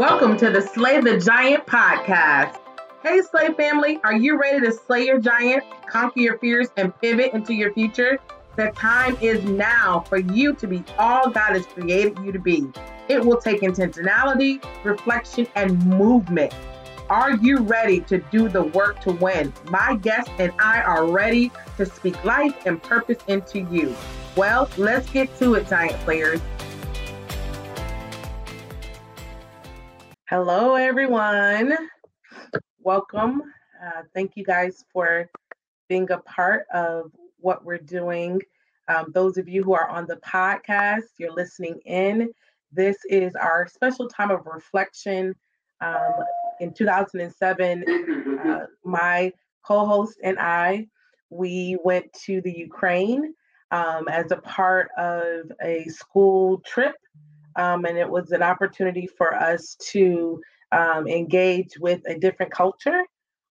Welcome to the Slay the Giant podcast. Hey, Slay family, are you ready to slay your giant, conquer your fears, and pivot into your future? The time is now for you to be all God has created you to be. It will take intentionality, reflection, and movement. Are you ready to do the work to win? My guest and I are ready to speak life and purpose into you. Well, let's get to it, Giant Players. Hello, everyone. Welcome. Uh, thank you guys for being a part of what we're doing. Um, those of you who are on the podcast, you're listening in. This is our special time of reflection. Um, in 2007, uh, my co host and I, we went to the Ukraine um, as a part of a school trip um, and it was an opportunity for us to um, engage with a different culture,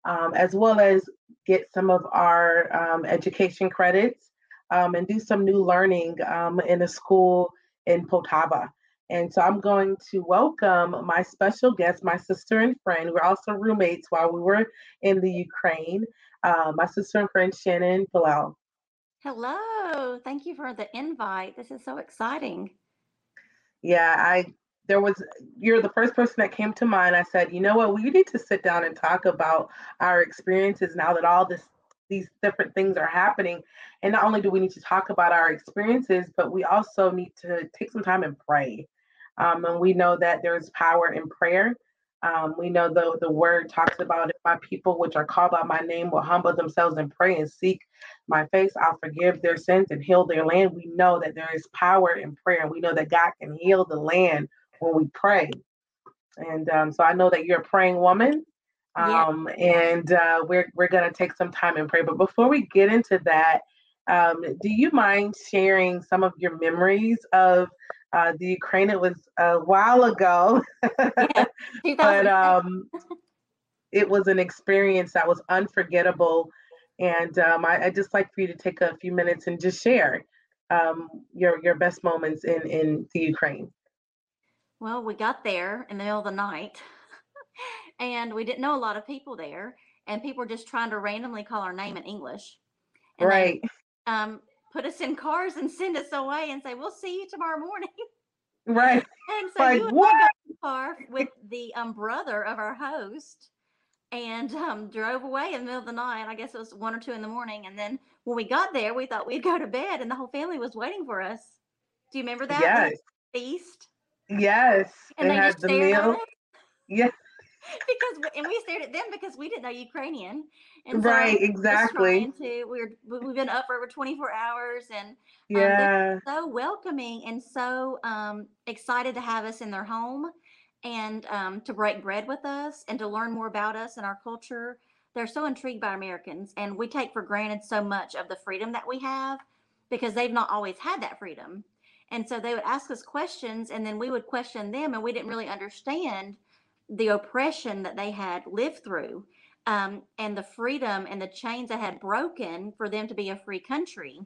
um, as well as get some of our um, education credits um, and do some new learning um, in a school in Poltava. And so I'm going to welcome my special guest, my sister and friend. We're also roommates while we were in the Ukraine. Uh, my sister and friend Shannon Bilal. Hello. Thank you for the invite. This is so exciting yeah, I there was you're the first person that came to mind. I said, you know what, we need to sit down and talk about our experiences now that all this these different things are happening. And not only do we need to talk about our experiences, but we also need to take some time and pray. Um, and we know that there's power in prayer. Um, we know the, the word talks about if my people, which are called by my name, will humble themselves and pray and seek my face, I'll forgive their sins and heal their land. We know that there is power in prayer. We know that God can heal the land when we pray. And um, so I know that you're a praying woman. Um, yeah. And uh, we're, we're going to take some time and pray. But before we get into that, um, do you mind sharing some of your memories of uh, the Ukraine? It was a while ago, yeah, but um, it was an experience that was unforgettable. And um, I, I just like for you to take a few minutes and just share um, your your best moments in in the Ukraine. Well, we got there in the middle of the night, and we didn't know a lot of people there, and people were just trying to randomly call our name in English. And right. They, um, put us in cars and send us away and say, "We'll see you tomorrow morning." Right. and so like, you and what? I got in the car with the um, brother of our host and um, drove away in the middle of the night. I guess it was one or two in the morning. And then when we got there, we thought we'd go to bed, and the whole family was waiting for us. Do you remember that? Yes. Feast. Yes. And they, they had the meal. Yes. Because and we stared at them because we didn't know Ukrainian. And so right, exactly. To, we're we've been up for over 24 hours and um, yeah, so welcoming and so um, excited to have us in their home and um, to break bread with us and to learn more about us and our culture. They're so intrigued by Americans, and we take for granted so much of the freedom that we have because they've not always had that freedom. And so they would ask us questions, and then we would question them, and we didn't really understand the oppression that they had lived through um, and the freedom and the chains that had broken for them to be a free country.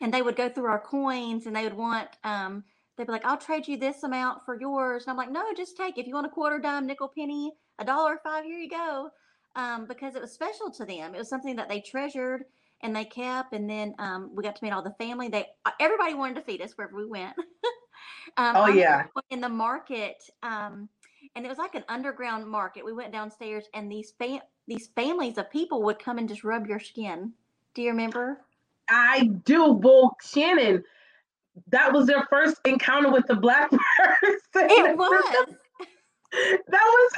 And they would go through our coins and they would want, um, they'd be like, I'll trade you this amount for yours. And I'm like, no, just take. If you want a quarter dime, nickel, penny, a dollar, five, here you go. Um, because it was special to them. It was something that they treasured and they kept. And then um, we got to meet all the family. They everybody wanted to feed us wherever we went. um, oh yeah. In the market, um, and it was like an underground market. We went downstairs, and these fam- these families of people would come and just rub your skin. Do you remember? I do. Bull Shannon, that was their first encounter with the black person. It was. that was.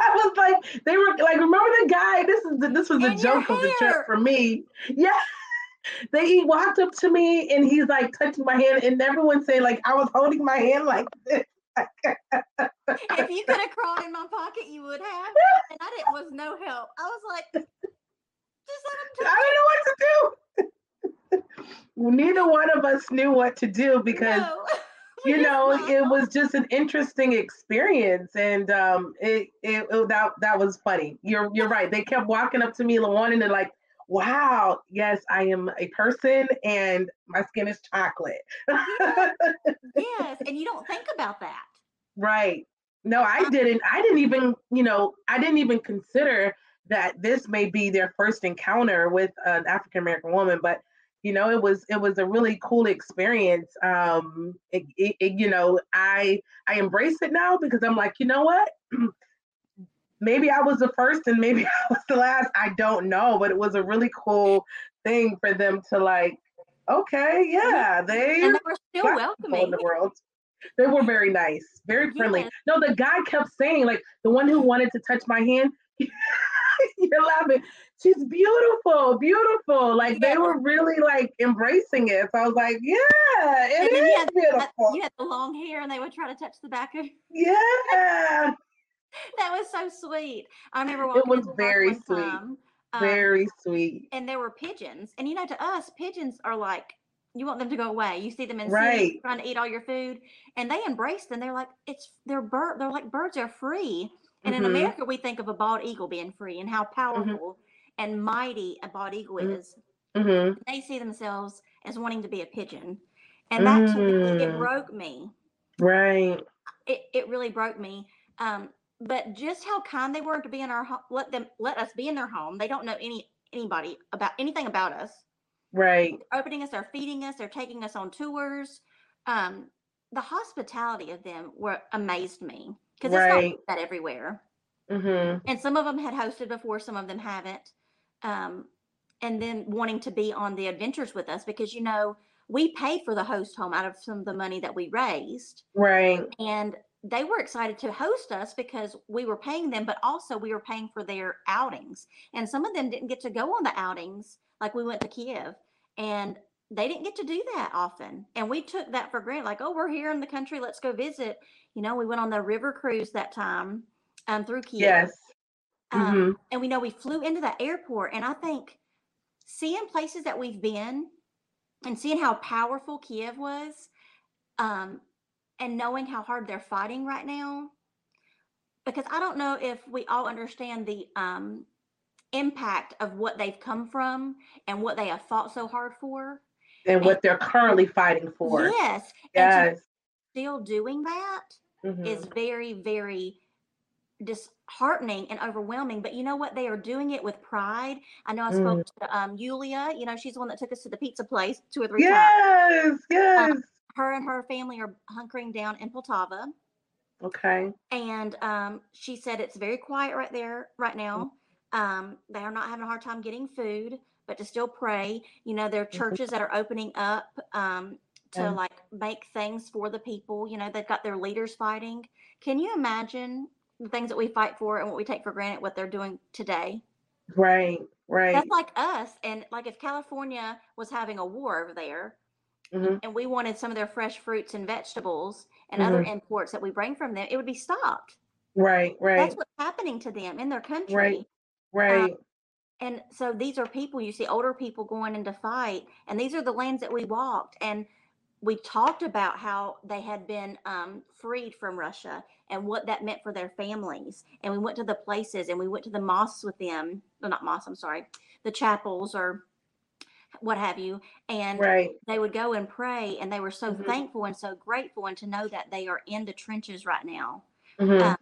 I was like, they were like, remember the guy? This is the, this was a joke of the trip for me. Yeah. They he walked up to me and he's like touching my hand, and everyone saying like I was holding my hand like this if you could have crawled in my pocket, you would have. And I didn't was no help. I was like, just let him I didn't know what to do. Neither one of us knew what to do because no, you know it was just an interesting experience and um it, it, it that that was funny. You're you're right. They kept walking up to me and wanting to like wow, yes, I am a person and my skin is chocolate. yes. yes. And you don't think about that. Right. No, I Um, didn't. I didn't even, you know, I didn't even consider that this may be their first encounter with an African American woman, but you know, it was it was a really cool experience. Um, it, it, it- you know, I I embrace it now because I'm like, you know what? maybe I was the first and maybe I was the last. I don't know, but it was a really cool thing for them to like. Okay, yeah, they And they were still welcoming in the world. They were very nice, very friendly. Yes. No, the guy kept saying, like, the one who wanted to touch my hand, you're laughing. She's beautiful, beautiful. Like they were really like embracing it. So I was like, yeah, And it then you had, beautiful. you had the long hair and they would try to touch the back of Yeah, that was so sweet. I remember walking It was very sweet. time, um, very sweet. and there were pigeons. And you know, to us, pigeons are like you want them to go away. You see them in Right. trying to eat all your food, and they embrace them. They're like it's they're bird. They're like birds are free. And in Mhm. America, we think of a bald eagle being free and how powerful and mighty a bald eagle Mhm. is. hmm They see themselves as wanting to be a pigeon, and that to me, it Mm. broke me Right. it, it really broke me. Um, but just how kind they were to be in our home, let them let us be in their home. They don't know any anybody about anything about us. Right. Opening us, they're feeding us, they're taking us on tours. Um, the hospitality of them were amazed me because it's not like that everywhere. hmm And some of them had hosted before, some of them haven't. Um, and then wanting to be on the adventures with us because you know we paid for the host home out of some of the money that we raised Right. and they were excited to host us because we were paying them but also we were paying for their outings and some of them didn't get to go on the outings like we went to kiev and they didn't get to do that often and we took that for granted like oh we're here in the country let's go visit you know we went on the river cruise that time um, through kiev Yes. um, hmm and we know we flew into the airport and i think seeing places that we've been and seeing how powerful kiev was um, and knowing how hard they're fighting right now because i don't know if we all understand the um, impact of what they've come from and what they have fought so hard for And what they're currently fighting for. yes and Yes. still doing that Mhm. is very, very disheartening and overwhelming. But you know what? They are doing it with pride. I know I spoke to um, Yulia. You know, she's the one that took us to the pizza place two or three times. Yes. Yes. Her and her family are hunkering down in Poltava. Okay. And um, she said it's very quiet right there right now. Um, they are not having a hard time getting food, but to still pray. You know, there are churches that are opening up um, to Yeah. like make things for the people. You know, they've got their leaders fighting. Can you imagine the things that we fight for and what we take for granted, what they're doing today? Right. Right. That's like us. And like if California was having a war over there, Mhm. and we wanted some of their fresh fruits and vegetables and other imports that we bring from them, it would be stopped. Right. Right. That's what's happening to them in their country. Right. Right. And so these are people you see older people going into fight, and these are the lands that we walked. And we talked about how they had been um, freed from Russia and what that meant for their families. And we went to the places and we went to the mosques with them. No, not mosques, I'm sorry, the chapels or what have you. And right. they would go and pray, and they were so Mhm. thankful and so grateful, and to know that they are in the trenches right now. Mhm.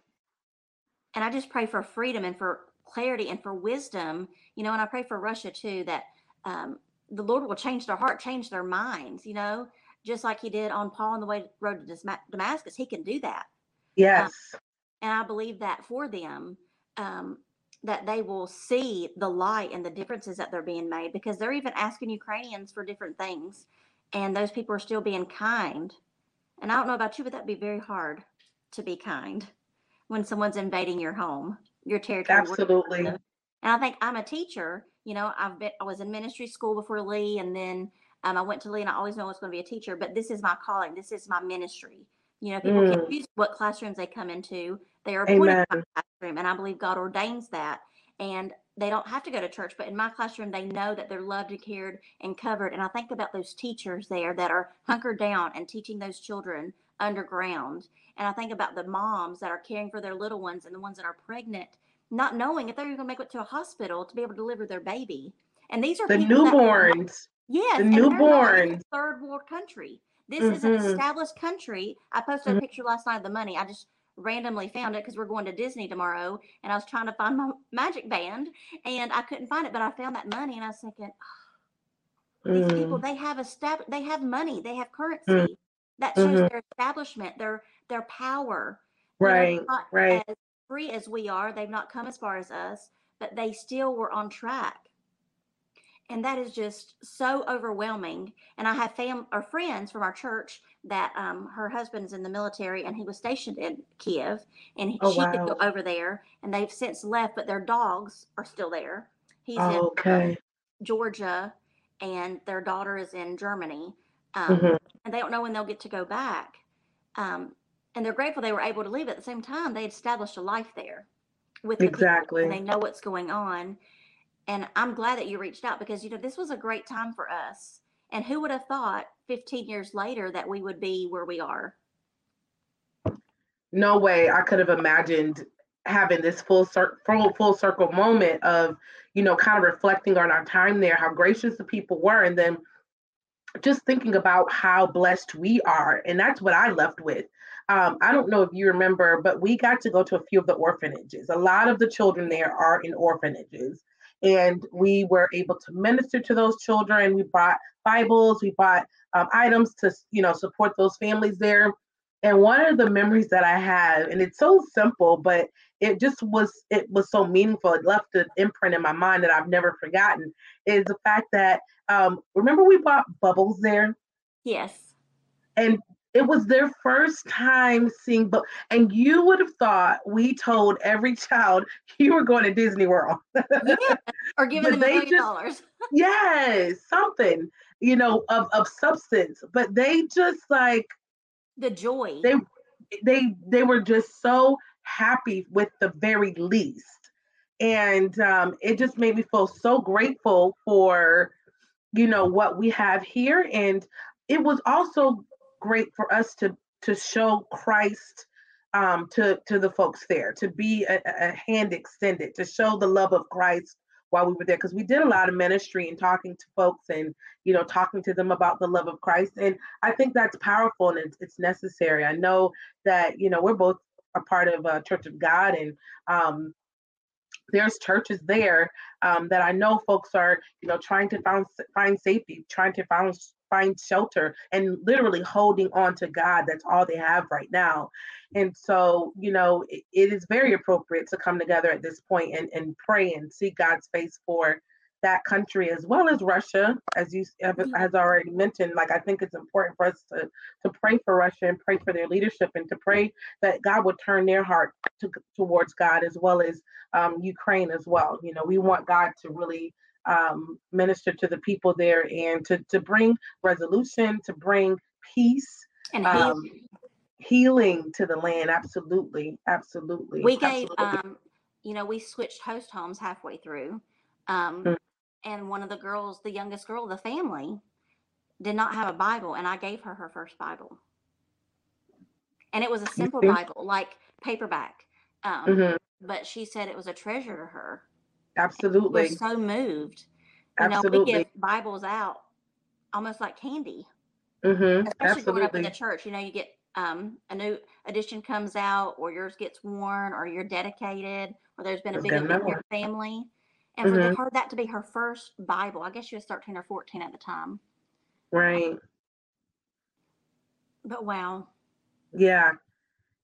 and I just pray for freedom and for clarity and for wisdom, you know, and I pray for Russia too that um, the Lord will change their heart, change their minds, you know, just like He did on Paul on the way road to Damascus. He can do that, yes. and I believe that for them. Um, that they will see the light and the differences that they're being made because they're even asking Ukrainians for different things, and those people are still being kind. And I don't know about you, but that'd be very hard to be kind when someone's invading your home, your territory. Absolutely. And I think I'm a teacher. You know, I've been I was in ministry school before Lee, and then um, I went to Lee, and I always know I was going to be a teacher. But this is my calling. This is my ministry. You know, people can Mm. choose what classrooms they come into. They are appointed Amen. my classroom, and I believe God ordains that. And they don't have to go to church, but in my classroom, they know that they're loved and cared and covered. And I think about those teachers there that are hunkered down and teaching those children underground. And I think about the moms that are caring for their little ones and the ones that are pregnant, not knowing if they're going to make it to a hospital to be able to deliver their baby. And these are The people that- newborns. Yes, The and they're not in a newborns. third world country. This is an Mhm. established country. I posted Mhm. a picture last night of the money. I just randomly found it because we're going to Disney tomorrow, and I was trying to find my magic band, and I couldn't find it, but I found that money, and I was thinking, oh, these mm. people they have a stab, they have money, they have currency. Mm. That shows mm-hmm. their establishment, their their power. Right, right. As free as we are, they've not come as far as us, but they still were on track and that is just so overwhelming. And I have fam or friends from our church that um, her husband's in the military and he was stationed in Kiev, and he, oh, she wow. could go over there, and they've since left, but their dogs are still there. He's oh, in okay. Georgia, and their daughter is in Germany, um, mm-hmm. and they don't know when they'll get to go back. Um, and they're grateful they were able to leave. At the same time, they established a life there with exactly, and they know what's going on and I'm glad that you reached out because you know this was a great time for us. And who would have thought 15 years later that we would be where we are? No way I could have imagined having this full cir- full full circle moment of you know kind of reflecting on our time there, how gracious the people were, and then just thinking about how blessed we are, and that's what I left with. Um, I don't know if you remember, but we got to go to a few of the orphanages. A lot of the children there are in orphanages and we were able to minister to those children. We bought Bibles, we bought um, items to you know support those families there. And one of the memories that I have, and it's so simple, but it just was it was so meaningful. It left an imprint in my mind that I've never forgotten. Is the fact that um, remember we bought bubbles there. Yes. And it was their first time seeing but and you would have thought we told every child you were going to disney world yeah. or giving them a million just, dollars yes something you know of, of substance but they just like the joy. They they they were just so happy with the very least. And um, it just made me feel so grateful for you know what we have here. And it was also great for us to to show Christ um, to to the folks there, to be a, a hand extended, to show the love of Christ while we were there because we did a lot of ministry and talking to folks and you know talking to them about the love of christ and i think that's powerful and it's, it's necessary. I know that you know we're both a part of a church of god and um, there's churches there um, that i know folks are you know trying to find find safety trying to find find shelter and literally holding on to God. That's all they have right now. And so, you know, it, it is very appropriate to come together at this point and, and pray and seek God's face for that country as well as Russia, as you have, mm-hmm. has already mentioned. Like I think it's important for us to to pray for Russia and pray for their leadership and to pray that God would turn their heart to, towards God as well as um, Ukraine as well. You know, we want God to really um, minister to the people there and to, to bring resolution, to bring peace. And um, healing to the land. Absolutely. Absolutely. We gave, absolutely. um, you know, we switched host homes halfway through. Um, mm-hmm. And one of the girls, the youngest girl of the family, did not have a Bible. And I gave her her first Bible. And it was a simple mm-hmm. Bible, like paperback. Um, mm-hmm. But she said it was a treasure to her. Absolutely. So moved. You Absolutely. know, we give Bibles out almost like candy. Mm-hmm. Especially Absolutely. growing up in the church. You know, you get um, a new edition comes out, or yours gets worn, or you're dedicated, or there's been a big event in your family. And mm-hmm. for her, that to be her first Bible, I guess she was 13 or 14 at the time. Right. But wow. Yeah.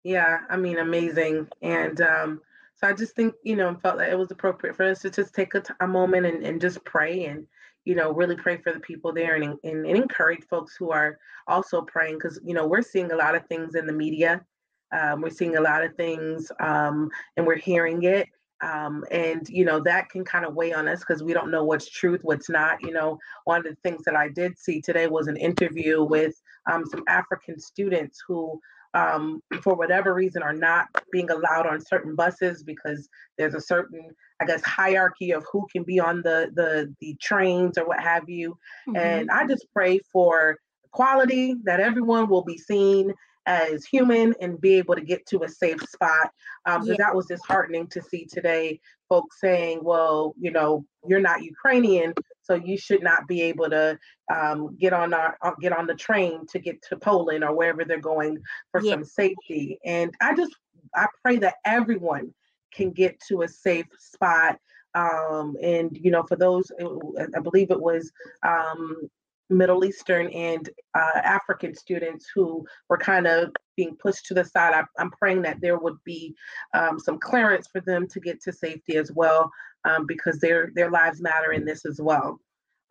Yeah. I mean, amazing. And um, so I just think, you know, felt that it was appropriate for us to just take a, t- a moment and, and just pray and, you know, really pray for the people there and, and, and encourage folks who are also praying because, you know, we're seeing a lot of things in the media. Um, we're seeing a lot of things um, and we're hearing it. Um, and you know that can kind of weigh on us because we don't know what's truth what's not you know one of the things that i did see today was an interview with um, some african students who um, for whatever reason are not being allowed on certain buses because there's a certain i guess hierarchy of who can be on the the the trains or what have you mm-hmm. and i just pray for equality that everyone will be seen as human and be able to get to a safe spot. Um, yeah. that was disheartening to see today folks saying, well, you know, you're not Ukrainian, so you should not be able to um, get on our uh, get on the train to get to Poland or wherever they're going for yeah. some safety. And I just I pray that everyone can get to a safe spot. Um, and you know, for those, I believe it was um, Middle Eastern and uh, African students who were kind of being pushed to the side. I, am praying that there would be um, some clearance for them to get to safety as well, um, because their their lives matter in this as well.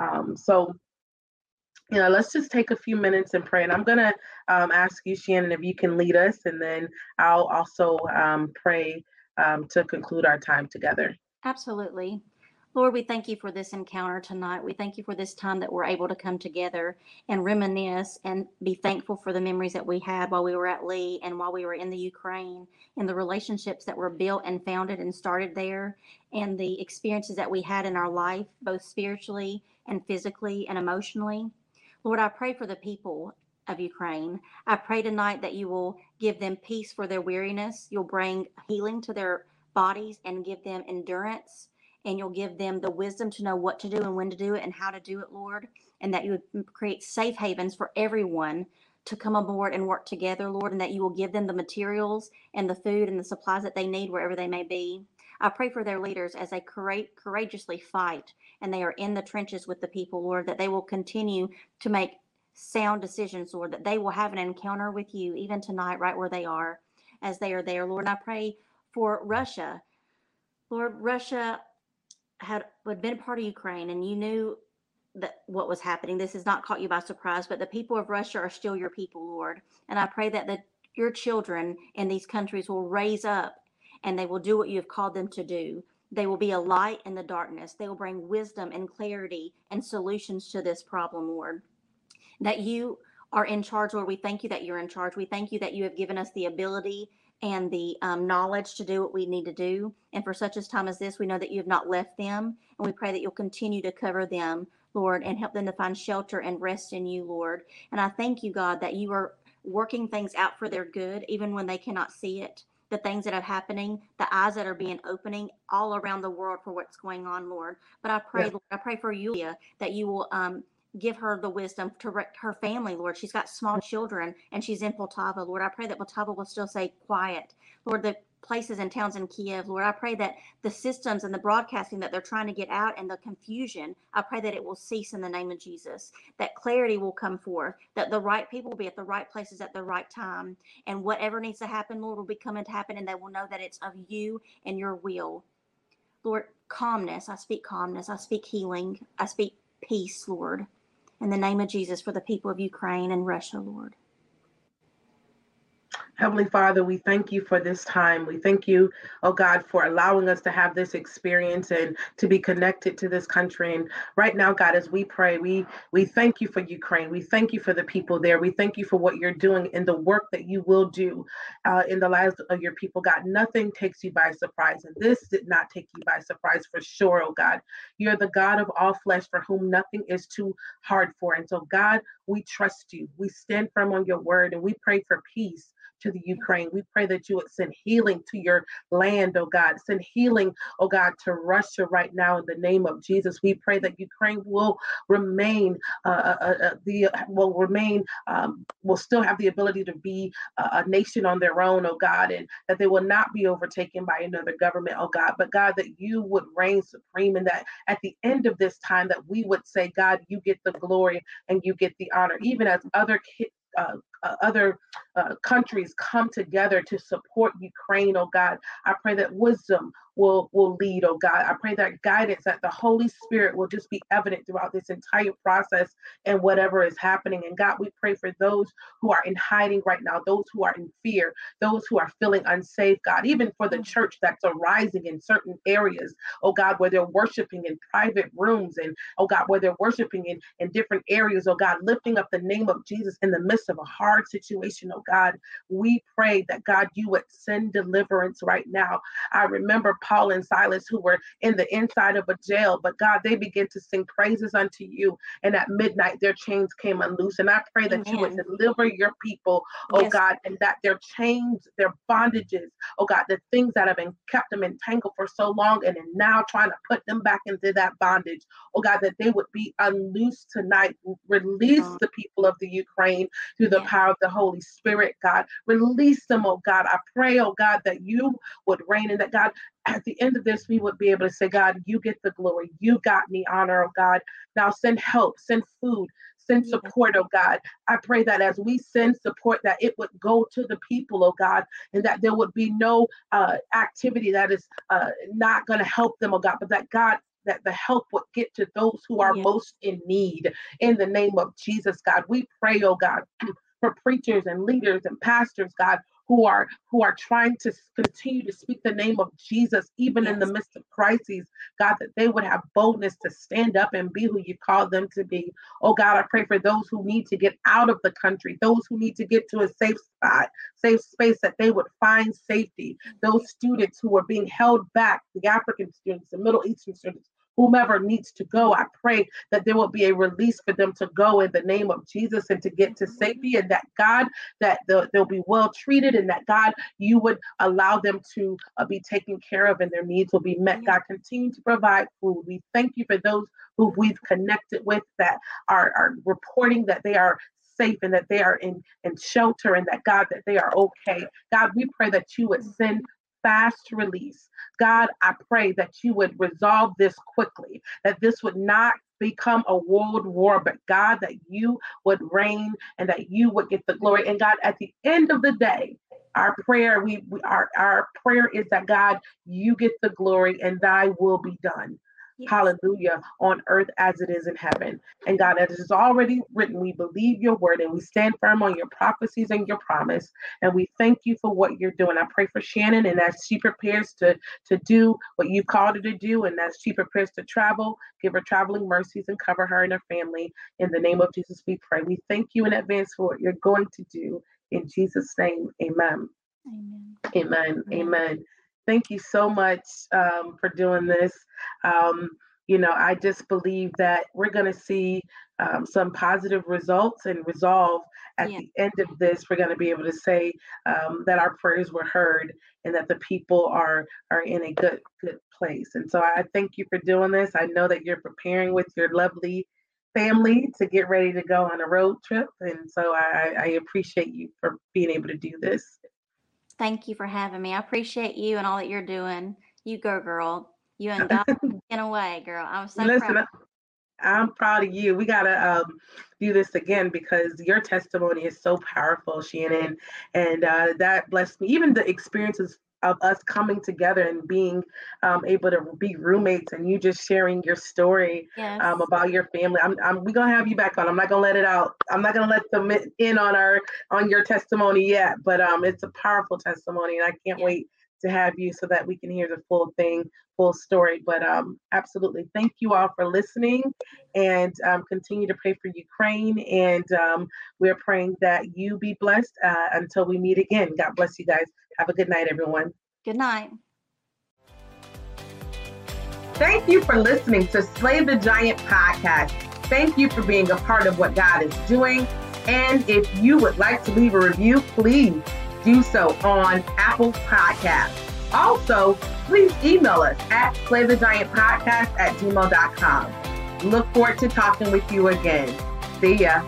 Um, so, you know, let's just take a few minutes and pray. And I'm gonna um, ask you, Shannon, if you can lead us, and then I'll also um, pray um, to conclude our time together. Absolutely. Lord, we thank you for this encounter tonight. We thank you for this time that we're able to come together and reminisce and be thankful for the memories that we had while we were at Lee and while we were in the Ukraine and the relationships that were built and founded and started there and the experiences that we had in our life, both spiritually and physically and emotionally. Lord, I pray for the people of Ukraine. I pray tonight that you will give them peace for their weariness. You'll bring healing to their bodies and give them endurance and you'll give them the wisdom to know what to do and when to do it and how to do it, Lord, and that you would create safe havens for everyone to come aboard and work together, Lord, and that you will give them the materials and the food and the supplies that they need wherever they may be. I pray for their leaders as they courageously fight and they are in the trenches with the people, Lord, that they will continue to make sound decisions, Lord, that they will have an encounter with you even tonight, right where they are, as they are there, Lord. And I pray for Russia. Lord, Russia had had been part of Ukraine and you knew that what was happening. This has not caught you by surprise, but the people of Russia are still your people, Lord. And I pray that the, your children in these countries will raise up and they will do what you have called them to do. They will be a light in the darkness. They will bring wisdom and clarity and solutions to this problem, Lord. That you are in charge, Lord. We thank you that you're in charge. We thank you that you have given us the ability and the um, knowledge to do what we need to do. And for such a time as this, we know that you have not left them. And we pray that you'll continue to cover them, Lord, and help them to find shelter and rest in you, Lord. And I thank you, God, that you are working things out for their good, even when they cannot see it. The things that are happening, the eyes that are being opening all around the world for what's going on, Lord. But I pray, yeah. Lord, I pray for Yulia that you will um, give her the wisdom to her family, Lord. She's got small children and she's in Poltava, Lord. I pray that Poltava will still stay quiet. Lord, the places and towns in Kiev, Lord, I pray that the systems and the broadcasting that they're trying to get out and the confusion, I pray that it will cease in the name of Jesus, that clarity will come forth, that the right people will be at the right places at the right time, and whatever needs to happen, Lord, will be coming to happen, and they will know that it's of you and your will. Lord, calmness. I speak calmness. I speak healing. I speak peace, Lord in the name of Jesus for the people of Ukraine and Russia, Lord. Heavenly Father, we thank you for this time. We thank you, oh God, for allowing us to have this experience and to be connected to this country. And right now, God, as we pray, we we thank you for Ukraine. We thank you for the people there. We thank you for what you're doing and the work that you will do uh, in the lives of your people. God, nothing takes you by surprise, and this did not take you by surprise for sure, oh God. You're the God of all flesh, for whom nothing is too hard for. And so, God, we trust you. We stand firm on your word, and we pray for peace to the Ukraine. We pray that you would send healing to your land, oh God. Send healing, oh God, to Russia right now in the name of Jesus. We pray that Ukraine will remain uh, uh, uh, uh the will remain um, will still have the ability to be a, nation on their own, oh God, and that they will not be overtaken by another government, oh God. But God, that you would reign supreme, and that at the end of this time, that we would say, God, you get the glory and you get the honor, even as other uh, uh, other uh, countries come together to support Ukraine, oh God. I pray that wisdom will will lead, oh God. I pray that guidance, that the Holy Spirit will just be evident throughout this entire process and whatever is happening. And God, we pray for those who are in hiding right now, those who are in fear, those who are feeling unsafe, God, even for the mm. church that's arising in certain areas, oh God, where they're worshiping in private rooms and oh God, where they're worshiping in, in different areas, oh God, lifting up the name of Jesus in the midst of a hard situation, oh God. We pray that God, you would send deliverance right now. I remember Paul and Silas who were in the inside of a jail, but God, they begin to sing praises unto you. And at midnight, their chains came unloose. And I pray that Amen. you would deliver your people, oh yes. God, and that their chains, their bondages, oh God, the things that have been kept them entangled for so long and now trying to put them back into that bondage, oh God, that they would be unloosed tonight. Release the people of the Ukraine through the power power of the Holy Spirit, God. Release them, oh God. I pray, oh God, that you would reign and that God, at the end of this, we would be able to say, God, you get the glory. You got me honor, oh God. Now send help, send food, send support, oh God. I pray that as we send support, that it would go to the people, oh God, and that there would be no uh, activity that is uh, not going to help them, oh God, but that God, that the help would get to those who are yeah. most in need. In the name of Jesus, God, we pray, oh God, for preachers and leaders and pastors, God, who are who are trying to continue to speak the name of Jesus even yes. in the midst of crises. God that they would have boldness to stand up and be who you call them to be. Oh God I pray for those who need to get out of the country those who need to get to a safe spot safe space that they would find safety. Those students who are being held back the African students the Middle Eastern students whomever needs to go. I pray that there will be a release for them to go in the name of Jesus and to get to safety, and that God, that they'll be well treated, and that God, you would allow them to uh, be taken care of and their needs will be met. God, continue to provide food. We thank you for those who we've connected with that are, are reporting that they are safe and that they are in, in shelter and that God, that they are okay. God, we pray that you would send fast release. God, I pray that you would resolve this quickly, that this would not become a world war, but God, that you would reign and that you would get the glory. And God, at the end of the day, our prayer, we, we our, our prayer is that God, you get the glory and thy will be done. Hallelujah. On earth as it is in heaven. And God, as is already written, we believe your word and we stand firm on your prophecies and your promise. And we thank you for what you're doing. I pray for Shannon and as she prepares to, to do what you've called her to do, and as she prepares to travel, give her traveling mercies and cover her and her family. In the name of Jesus, we pray. We thank you in advance for what you're going to do. In Jesus' name, amen. Amen. Amen. amen. amen thank you so much um, for doing this. Um, you know, I just believe that we're going to see um, some positive results and resolve at yeah. the end of this. We're going to be able to say um, that our prayers were heard and that the people are are in a good good place. And so I thank you for doing this. I know that you're preparing with your lovely family to get ready to go on a road trip, and so I, I appreciate you for being able to do this. Thank you for having me. I appreciate you and all that you're doing. You go, girl. You and God in a way, girl. I'm so Listen, proud. I'm proud of you. We gotta um, do this again because your testimony is so powerful, Shannon, and uh, that blessed me. Even the experiences of us coming together and being um, able to be roommates and you just sharing your story yes. um, about your family. I'm, I'm we gonna have you back on. I'm not gonna let it out. I'm not gonna let them in on our on your testimony yet, but um, it's a powerful testimony, and I can't yeah. wait to have you so that we can hear the full thing, full story. But um, absolutely, thank you all for listening, and um, continue to pray for Ukraine. And um, we're praying that you be blessed uh, until we meet again. God bless you guys. Have a good night, everyone. Good night. Thank you for listening to Slay the Giant podcast. Thank you for being a part of what God is doing. And if you would like to leave a review, please do so on Apple Podcasts. Also, please email us at slaythegiantpodcast at gmail.com. Look forward to talking with you again. See ya.